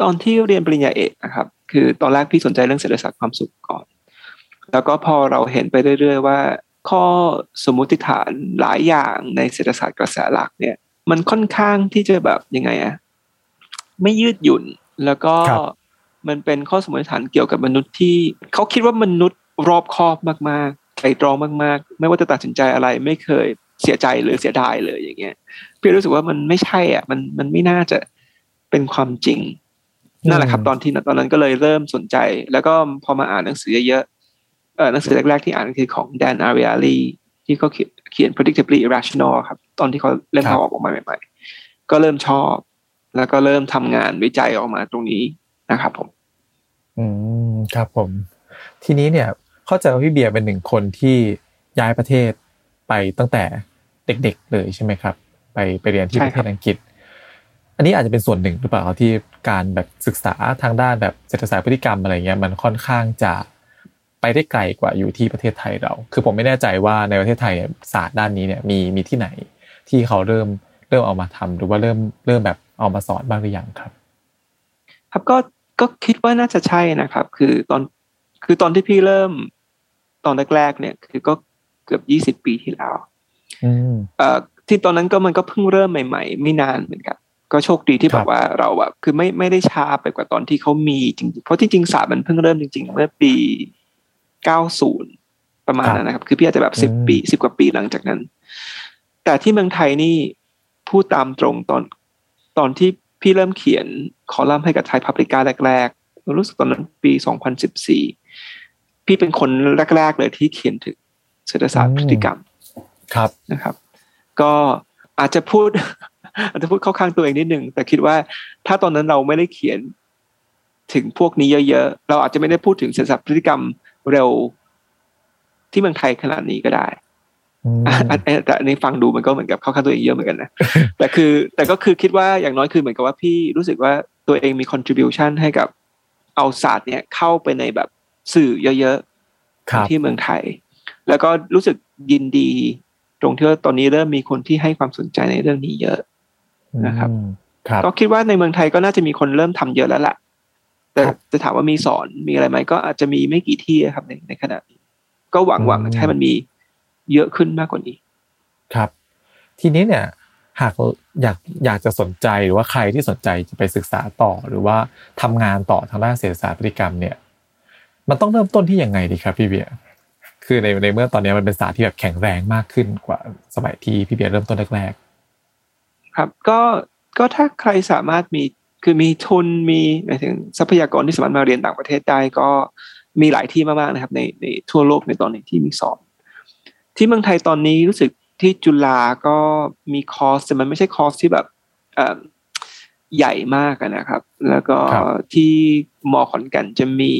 ตอนที่เรียนปริญญาเอกนะครับ คือตอนแรกพี่สนใจเรื่องเศรษฐศาสตร์ความสุขก่อน แล้วก็พอเราเห็นไปเรื่อยๆว่า ข้อสมมุติฐานหลายอย่างในเศรษฐศาสตร์กระแสหลักเนี่ย มันค่อนข้างที่จะแบบยังไงอะไม่ยืดหยุ่นแล้วก็
ครับ
มันเป็นข้อสมมติฐานเกี่ยวกับมนุษย์ที่เขาคิดว่ามนุษย์รอบคอบมากๆไตรตรองมากๆ ไม่ว่าจะตัดสินใจอะไรไม่เคยเสียใจหรือเสียดายเลยอย่างเงี้ยพี่รู้สึกว่ามันไม่ใช่อะ มันมันไม่น่าจะเป็นความจริงนั่นแหละครับ
อืม
ตอนที่ตอนนั้นก็เลยเริ่มสนใจ แล้วก็พอมาอ่านหนังสือเยอะๆเออหนังสือแรกๆที่อ่านคือของแดนอาริอาลี ที่เขาเขียนเขียน predictably irrational ครับ ตอนที่เขาเล่มเขาออกมาใหม่ๆ ก็เริ่มชอบ แล้วก็เริ่มทำงานวิจัยออกมาตรงนี้นะครับผม
อืมครับผม ทีนี้เนี่ย เข้าใจว่าพี่เบียร์เป็นหนึ่งคนที่ย้ายประเทศไปตั้งแต่เด็กๆเลยใช่ไหมครับ ไปไปเรียนที่
ใช่
ประ
ค
เท
รับ
ศอังกฤษ อันนี้อาจจะเป็นส่วนหนึ่งหรือเปล่าครับที่การแบบศึกษาทางด้านแบบเศรษฐศาสตร์พฤติกรรมอะไรเงี้ยมันค่อนข้างจะ ไปได้ไกลกว่าอยู่ที่ประเทศไทยเรา คือผมไม่แน่ใจว่าในประเทศไทยเนี่ยศาสตร์ด้านนี้เนี่ยมีมีที่ไหนที่เขาเริ่มเริ่มเอามาทำหรือว่าเริ่มเริ่มแบบเอามาสอนบ้างหรือยังครับ
ครับก็ก็คิดว่าน่าจะใช่นะครับ คือตอนคือตอนที่พี่เริ่มตอนแรกๆเนี่ย คือก็เกือบยี่สิบปีที่แล้ว
อืม
เอ่อที่ตอนนั้นก็มันก็เพิ่งเริ่มใหม่ ๆ ไม่นานเหมือนกันก็โชคดีที่
ครั
แบบบว่าเราแบบคือไม่ไม่ได้ช้าไปกว่าตอนที่เขามีจริงๆเพราะที่จริงศาสตร์มันเพิ่งเริ่มจริงๆ เมื่อปี 90ปประมาณ
ครับ
นั้นนะครับ คือพี่อาจจะแบบสิบ
อืม
ปีสิบกว่าปีหลังจากนั้น แต่ที่เมืองไทยนี่พูดตามตรงตอนตอนที่พี่เริ่มเขียนคอลัมน์ให้กับไทยพับลิก้าแรกๆรู้สึกตอนนั้นปีสองพันสิบสี่พี่เป็นคนแรก ๆ เลยที่เขียนถึงเศรษฐศาสตร์พฤติกรรม
ครับ
นะครับ ก็อาจจะพูด อาจจะพูดเข้าข้างตัวเองนิดนึงแต่คิดว่าถ้าตอนนั้นเราไม่ได้เขียนถึงพวกนี้เยอะ ๆ เราอาจจะไม่ได้พูดถึงเศรษฐศาสตร์พฤติกรรม เร็วที่เมืองไทยขนาดนี้ก็ได้
อืม
อะอันอันแต่อันนี้ฟังดูมันก็เหมือนกับเข้าข้างตัวเองเยอะเหมือนกันนะแต่คือแต่ก็คือคิดว่าอย่างน้อยคือเหมือนกับว่าพี่รู้สึกว่าตัวเองมี contribution ให้กับเอาศาสตร์เนี่ยเข้าไปในแบบสื่อเยอะๆ
ครับ
ที่เมืองไทย แล้วก็รู้สึกยินดี ตรงที่ว่าตอนนี้เริ่มมีคนที่ให้ความสนใจในเรื่องนี้เยอะนะครับ
อืมครับ
ก็คิดว่าในเมืองไทยก็น่าจะมีคนเริ่มทำเยอะแล้วล่ะ แต่
ครับ
จะถามว่ามีสอนมีอะไรไหมก็อาจจะมีไม่กี่ที่ครับในในขณะนี้ก็หวัง
อืม
หวังให้มันมีเยอะขึ้นมากกว่านี้
ครับ ทีนี้เนี่ย หากอยากอยากจะสนใจหรือว่าใครที่สนใจจะไปศึกษาต่อหรือว่าทำงานต่อทางด้านเศรษฐศาสตร์พฤติกรรมเนี่ย มันต้องเริ่มต้นที่ยังไงดีครับพี่เบียร์คือในในเมื่อตอนนี้มันเป็นศาสตร์ที่แบบแข็งแรงมากขึ้นกว่าสมัยที่พี่เบียร์เริ่มต้นแรก
ครับก็ก็ถ้าใครสามารถมี คือมีทุนมีหมายถึงทรัพยากรที่สามารถมาเรียนต่างประเทศได้ก็มีหลายที่มากๆนะครับในในทั่วโลกในตอนนี้ที่มีสอน ที่เมืองไทยตอนนี้รู้สึกที่จุฬาก็มีคอร์สแต่มันไม่ใช่คอร์สที่แบบเอ่อใหญ่มากอะนะครับ แล้วก็
ครับ
ที่มอขอนแก่นจะมี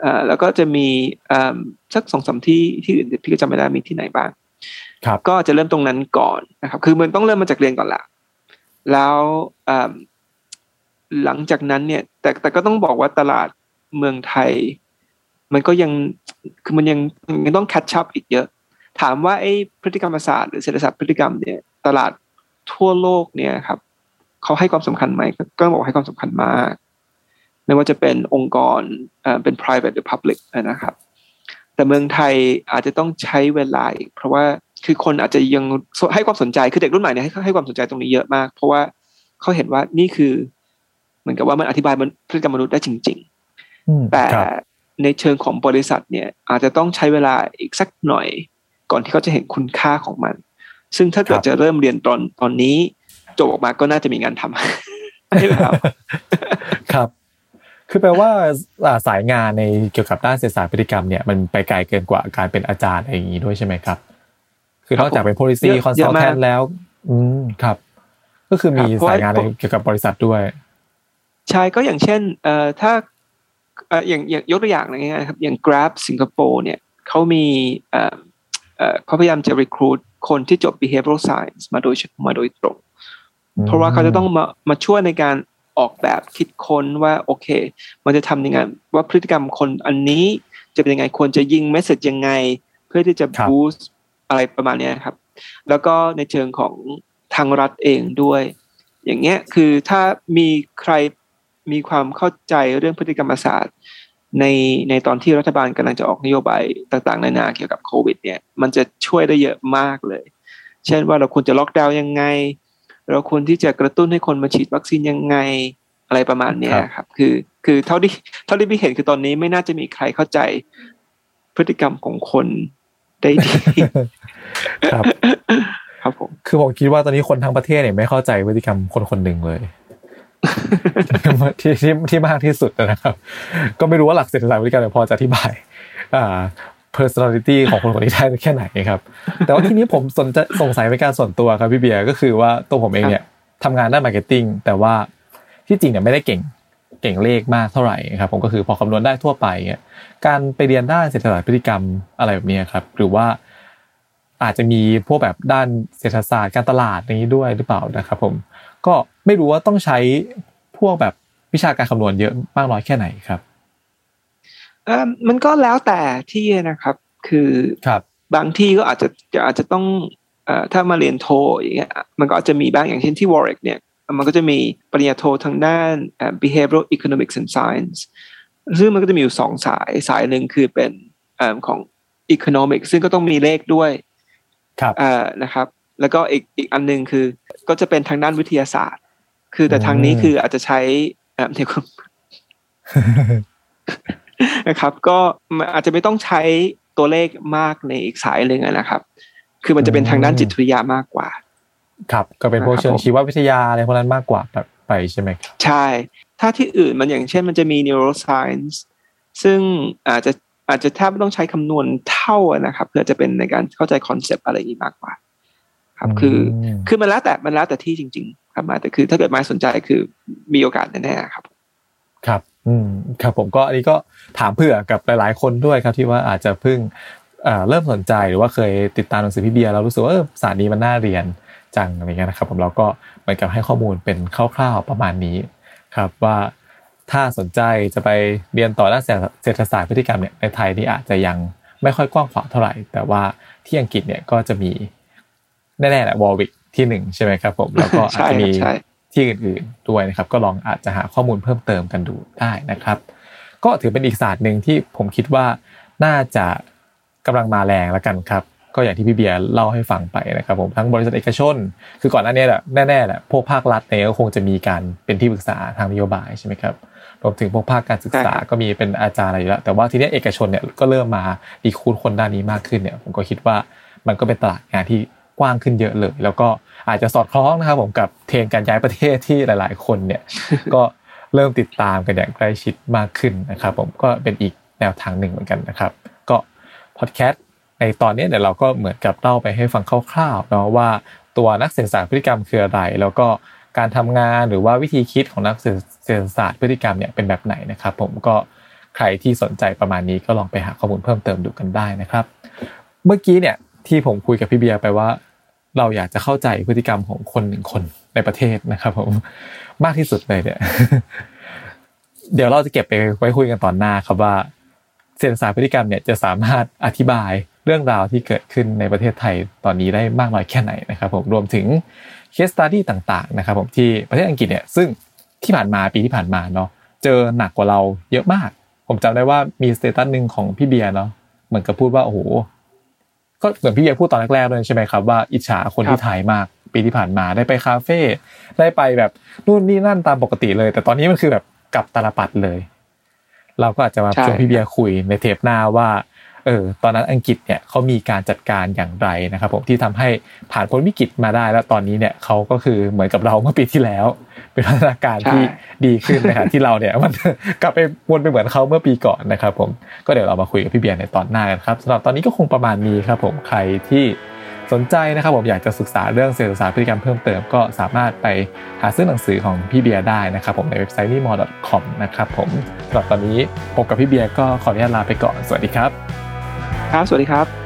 เอ่อแล้วก็จะมีเอ่อสักสองสามที่ที่อื่นพี่ก็จำไม่ได้มีที่ไหนบ้าง
ๆครับ
ก็จะเริ่มตรงนั้นก่อนนะครับ คือมันต้องเริ่มมาจากเรียนก่อนละแล้วเอิ่ม หลังจากนั้นเนี่ย แต่แต่ก็ต้องบอกว่าตลาดเมืองไทย มันก็ยังคือมันยังยังต้อง catch up อีกเยอะ ถามว่าไอ้พฤติกรรมศาสตร์หรือเศรษฐศาสตร์พฤติกรรมเนี่ย ตลาดทั่วโลกเนี่ยครับเขาให้ความสำคัญไหมก็บอกให้ความสำคัญมากไม่ว่าจะเป็นองค์กรเอ่อเป็น private หรือ public นะครับ แต่เมืองไทยอาจจะต้องใช้เวลาอีกเพราะว่าคือคนอาจจะยังให้ความสนใจคือเด็กรุ่นใหม่เนี่ยให้ให้ความสนใจตรงนี้เยอะมาก เพราะว่าเขาเห็นว่านี่คือ เหมือนกับว่ามันอธิบายมันพฤติกรรมมนุษย์ได้จริง
อืม
ๆแต่
ครับ
ในเชิงของบริษัทเนี่ยอาจจะต้องใช้เวลาอีกสักหน่อย ก่อนที่เขาจะเห็นคุณค่าของมัน ซึ่งถ้าเกิดจะเริ่มเรียนตอนตอนนี้จบออกมาก็น่าจะมีงานทำใช่ไหมครับ
ครับ คือแปลว่าอ่าสายงานในเกี่ยวกับด้านเศรษฐศาสตร์พฤติกรรมเนี่ยมันไปไกลเกินกว่าการเป็นอาจารย์อะไรอย่างนี้ด้วยใช่ไหมครับ คือนอกจากเป็น policy
เยอะเยอะมาก
consultant แล้ว อืมครับ ก็คือมี
ครับเพราะ
สายงาน
ว่า
ในเกี่ยวกับบริษัทด้วย
ใช่ก็อย่างเช่นเอ่อถ้าเอ่ออย่างอย่างยกตัวอย่างอะไรเงี้ยครับอย่าง Grab สิงคโปร์เนี่ยเขามีเอ่อเอ่อเขาพยายามจะ recruit คนที่จบ behavioral science มาโดยมาโดยตรง เพราะว่าเขาจะต้องมามาช่วยในการออกแบบคิดค้นว่าโอเค มันจะทำยังไงว่าพฤติกรรมคนอันนี้จะเป็นยังไงควรจะยิงเมสเซจยังไง เพื่อที่จะ
ครับ
บูสต์อะไรประมาณเนี้ยครับ แล้วก็ในเชิงของทางรัฐเองด้วย อย่างเงี้ยคือถ้ามีใคร มีความเข้าใจเรื่องพฤติกรรมศาสตร์ ในในตอนที่รัฐบาลกำลังจะออกนโยบายต่างๆนานาเกี่ยวกับโควิด เนี่ย มันจะช่วยได้เยอะมากเลย เช่นว่าเราควรจะล็อกดาวน์ยังไง เราควรที่จะกระตุ้นให้คนมาฉีดวัคซีนยังไงอะไรประมาณเนี้ยครับ คือคือเท่าที่เท่าที่พี่เห็นคือตอนนี้ไม่น่าจะมีใครเข้าใจพฤติกรรมของคนได้ดี
ครับ
ครับผม
คือผมคิดว่าตอนนี้คนทั้งประเทศเนี่ยไม่เข้าใจพฤติกรรมคนคนหนึ่งเลย ที่ที่ที่มากที่สุดนะครับ ก็ไม่รู้ว่าหลักเศรษฐศาสตร์พฤติกรรมพอจะอธิบาย อ่า personality ของคนคนนี้ได้แค่ไหนครับ แต่ว่าทีนี้ผมสนใจสงสัยเป็นการส่วนตัวครับพี่เบียร์ก็คือว่าตัวผมเองเนี่ยทำงานด้าน marketing แต่ว่าที่จริงเนี่ยไม่ได้เก่งเก่งเลขมากเท่าไหร่ครับผมก็คือพอคำนวณได้ทั่วไปเนี่ยการไปเรียนด้านเศรษฐศาสตร์พฤติกรรมอะไรแบบนี้ครับ หรือว่าอาจจะมีพวกแบบด้านเศรษฐศาสตร์การตลาดนี้ด้วยหรือเปล่านะครับ ผม ก็ไม่รู้ว่าต้องใช้พวกแบบวิชาการคำนวณเยอะมากน้อยแค่ไหนครับ
เอ่อมันก็แล้วแต่ที่นะครับ คือ
ครับ
บางที่ก็อาจจะจะอาจจะต้องเอ่อถ้ามาเรียนโทอย่างเงี้ยมันก็อาจจะมีบ้างอย่างเช่นที่ Warwick เนี่ยมันก็จะมีปริญญาโททางด้านเอ่อ behavioral economics and science ซึ่งมันก็จะมีอยู่สองสายสายหนึ่งคือเป็นเอ่อของ economics ซึ่งก็ต้องมีเลขด้วย
ครับ
เอ่อนะครับ แล้วก็อีกอีกอันหนึ่งคือ ก็จะเป็นทางด้านวิทยาศาสตร์ คือแต่ทางนี้
อืม
คืออาจจะใช้เอ่อเดี๋ยวนะครับ ก็มันอาจจะไม่ต้องใช้ตัวเลขมากในอีกสายหนึ่งนะครับ คือมันจะเป็นทางด้านจิตวิทยามากกว่า
ครับก็เป็นพวกเชิงชีววิทยาอะไรพวกนั้นมากกว่าแบบไปใช่ไหมครับ
ใช่ ถ้าที่อื่นมันอย่างเช่นมันจะมี neuroscience ซึ่งอาจจะอาจจะแทบไม่ต้องใช้คำนวณเท่านะครับ เพื่อจะเป็นในการเข้าใจคอนเซปต์อะไรอย่างนี้มากกว่า ครับคือคือมันแล้วแต่มันแล้วแต่ที่จริง ๆ ครับมาแต่คือถ้าเกิดมาสนใจคือมีโอกาสแน่ๆครับ
ครับ อืมครับผมก็อันนี้ก็ถามเผื่อกับหลาย ๆ คนด้วยครับที่ว่าอาจจะเพิ่งเริ่มสนใจหรือว่าเคยติดตามหนังสือพี่เบียร์แล้วรู้สึกว่าศาสตร์นี้มันน่าเรียนจังอะไรเงี้ยนะครับ ผมเราก็เหมือนกับให้ข้อมูลเป็นคร่าวๆประมาณนี้ ครับว่าถ้าสนใจจะไปเรียนต่อด้านเศรษฐศาสตร์พฤติกรรมเนี่ยในไทยนี่อาจจะยังไม่ค่อยกว้างขวางเท่าไหร่ แต่ว่าที่อังกฤษเนี่ยก็จะมี แน่ๆแหละวอลวิกที่หนึ่งใช่ไหมครับผมแล้วก็อาจจะมีที่อื่นๆด้วยนะครับ ก็ลองอาจจะหาข้อมูลเพิ่มเติมกันดูได้นะครับ ก็ถือเป็นอีกศาสตร์หนึ่งที่ผมคิดว่าน่าจะกำลังมาแรงแล้วกันครับ ก็อย่างที่พี่เบียร์เล่าให้ฟังไปนะครับผมทั้งบริษัทเอกชน คือก่อนหน้านี้แหละแน่ๆแหละพวกภาครัฐเนี่ยก็คงจะมีการเป็นที่ปรึกษาทางนโยบายใช่ไหมครับรวมถึงพวกภาคการศึกษาก็มีเป็นอาจารย์อะไรอยู่แล้ว แต่ว่าทีนี้เอกชนเนี่ยก็เริ่มมาดีคูดคนด้านนี้มากขึ้นเนี่ย ผมก็คิดว่ามันก็เป็นตลาดงานที่ กว้างขึ้นเยอะเลย แล้วก็อาจจะสอดคล้องนะครับผมกับเทรนการย้ายประเทศที่หลาย ๆ คนเนี่ยก็เริ่มติดตามกันอย่างใกล้ชิดมากขึ้นนะครับ ผมก็เป็นอีกแนวทางหนึ่งเหมือนกันนะครับ ก็พอดแคสต์ในตอนนี้เนี่ยเราก็เหมือนกับเล่าไปให้ฟังคร่าวๆเนาะว่าตัวนักเศรษฐศาสตร์พฤติกรรมคืออะไร แล้วก็การทำงานหรือว่าวิธีคิดของนักเศรษฐศาสตร์พฤติกรรมเนี่ยเป็นแบบไหนนะครับ ผมก็ใครที่สนใจประมาณนี้ก็ลองไปหาข้อมูลเพิ่มเติมดูกันได้นะครับ เมื่อกี้เนี่ย ที่ผมคุยกับพี่เบียร์ไปว่า เราอยากจะเข้าใจพฤติกรรมของคนหนึ่งคนในประเทศนะครับ ผมมากที่สุดเลยเนี่ย เดี๋ยวเราจะเก็บไปไว้คุยกันตอนหน้าครับว่าเศรษฐศาสตร์พฤติกรรมเนี่ยจะสามารถอธิบายเรื่องราวที่เกิดขึ้นในประเทศไทยตอนนี้ได้มากน้อยแค่ไหนนะครับ ผมรวมถึงเคสตัดดี้ต่างๆนะครับ ผมที่ประเทศอังกฤษเนี่ยซึ่งที่ผ่านมาปีที่ผ่านมาเนาะเจอหนักกว่าเราเยอะมาก ผมจำได้ว่ามี status หนึ่งของพี่เบียร์เนาะเหมือนกับพูดว่าโอ้โห ก็เหมือนพี่เบียร์พูดตอนแรกๆเลยใช่ไหมครับว่าอิจฉาคนที่ไทยมากปีที่ผ่านมาได้ไปคาเฟ่ได้ไปแบบนู่นนี่นั่นตามปกติเลย แต่ตอนนี้มันคือแบบกลับตาลปัตรเลย เราก็อาจจะมาชวนพี่เบียร์คุยในเทปหน้าว่า เออตอนนั้นอังกฤษเนี่ยเขามีการจัดการอย่างไรนะครับผมที่ทำให้ผ่านพ้นวิกฤตมาได้ แล้วตอนนี้เนี่ยเขาก็คือเหมือนกับเราเมื่อปีที่แล้ว เป็นพัฒนาการที่ดีขึ้นนะครับที่เราเนี่ยมันกลับไปวนไปเหมือนเขาเมื่อปีก่อนนะครับผมก็เดี๋ยวเรามาคุยกับพี่เบียร์ในตอนหน้ากันครับสำหรับตอนนี้ก็คงประมาณนี้ครับผมใครที่สนใจนะครับผมอยากจะศึกษาเรื่องเศรษฐศาสตร์พฤติกรรมเพิ่มเติมก็สามารถไปหาซื้อหนังสือของพี่เบียร์ได้นะครับผมในเว็บไซต์ n i m o c o m นะครับผมสำหรับตอนนี้พบกับพี่เบียร์ก็ขออนุญาตลาไปก่อน สวัสดีครับ
ครับ สวัสดีครับ